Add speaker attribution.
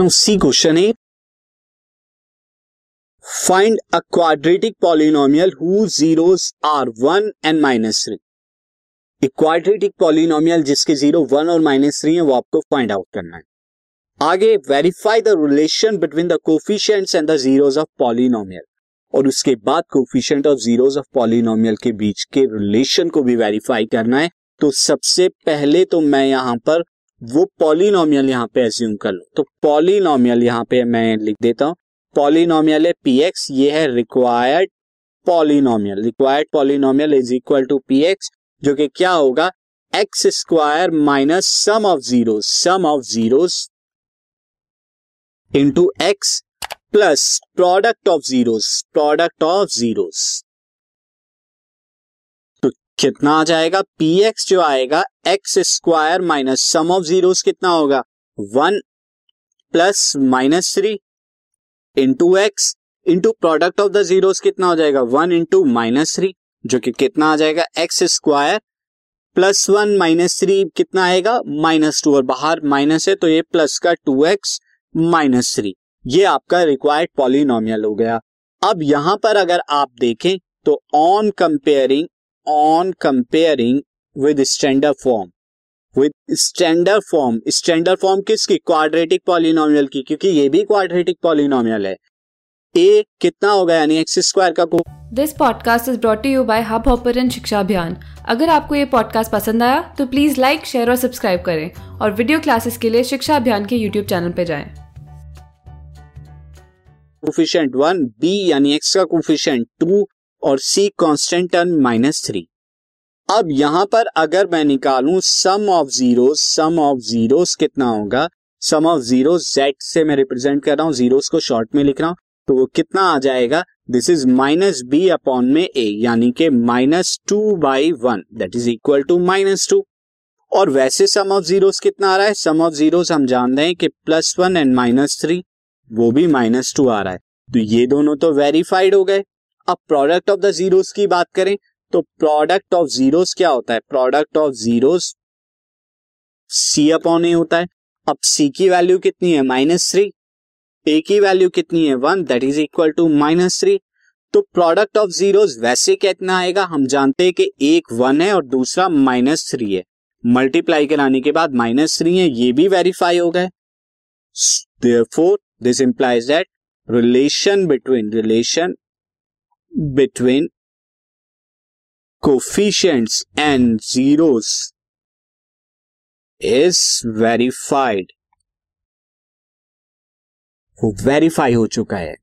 Speaker 1: No C question है find a quadratic polynomial who zeros are one and minus three एक quadratic polynomial जिसके zero one और minus three है, वो आपको फाइंड आउट करना है। आगे verify the relation between the coefficients and the zeros of polynomial और उसके बाद coefficient of zeros of polynomial के बीच के रिलेशन को भी वेरीफाई करना है। तो सबसे पहले तो मैं यहाँ पर वो पॉलिनोमियल यहाँ पे एज्यूम कर लो। तो पॉलिनोमियल यहाँ पे मैं लिख देता हूँ। पॉलिनोमियल है पी एक्स ये है required polynomial required polynomial is equal to P X जो कि क्या होगा? X square minus sum of zero sum of zero into X plus product of zeros product of zeros कितना आ जाएगा? पी एक्स जो आएगा X square minus sum of zeros कितना होगा? One plus minus three into X into product of the zero कितना हो जाएगा? वन इंटू माइनस थ्री जो कि कितना आ जाएगा? X square plus one minus three कितना आएगा? माइनस टू और बाहर माइनस है तो ये प्लस का टू एक्स माइनस थ्री ये आपका रिक्वायर्ड पॉलिनोमियल हो गया। अब यहाँ पर अगर आप देखें तो on comparing on comparing with standard form with standard form standard form किसकी? क्वाड्रेटिक पॉलिनोमियल की क्योंकि ये भी क्वाड्रेटिक पॉलिनोमियल है। ए कितना होगा यानी एक्स स्क्वायर का को
Speaker 2: this podcast is brought you by Hubhopper Shiksha Abhiyan अगर आपको ये पॉडकास्ट पसंद आया तो प्लीज़ लाइक शेयर और सब्सक्राइब करें। और वीडियो क्लासेस के लिए शिक्षा अभियान के यूट्यूब चैनल पर जाएँ।
Speaker 1: कोफिशिएंट वन बी यानी एक्स का कोफिशिएंट टू और C constant term minus three अब यहाँ पर अगर मैं निकालूं sum of zeros sum of zeros कितना होगा? सम ऑफ़ ज़ीरो जेड से मैं रिप्रेजेंट कर रहा हूँ जीरोस को शॉर्ट में लिख रहा हूँ तो वो कितना आ जाएगा? This is minus B upon में ए यानी कि minus two by one that is equal to minus two और वैसे सम ऑफ़ जीरोस कितना आ रहा है? सम ऑफ़ जीरोस हम जानते हैं कि plus one and minus three वो भी माइनस टू आ रहा है। तो ये दोनों तो वेरीफाइड हो गए। अब प्रोडक्ट ऑफ़ द जीरोस की बात करें तो प्रोडक्ट ऑफ़ जीरोस क्या होता है? Product of zeros C upon A होता है। अब सी की वैल्यू कितनी है? माइनस थ्री ए की वैल्यू कितनी है? One that is equal to minus three तो प्रोडक्ट ऑफ़ जीरोस वैसे कितना आएगा? हम जानते हैं कि एक वन है और दूसरा माइनस थ्री है। मल्टीप्लाई कराने के बाद माइनस थ्री है, ये भी वेरीफाई हो गए। This implies that relation between relation between coefficients and zeros is verified वो वेरीफाई हो चुका है।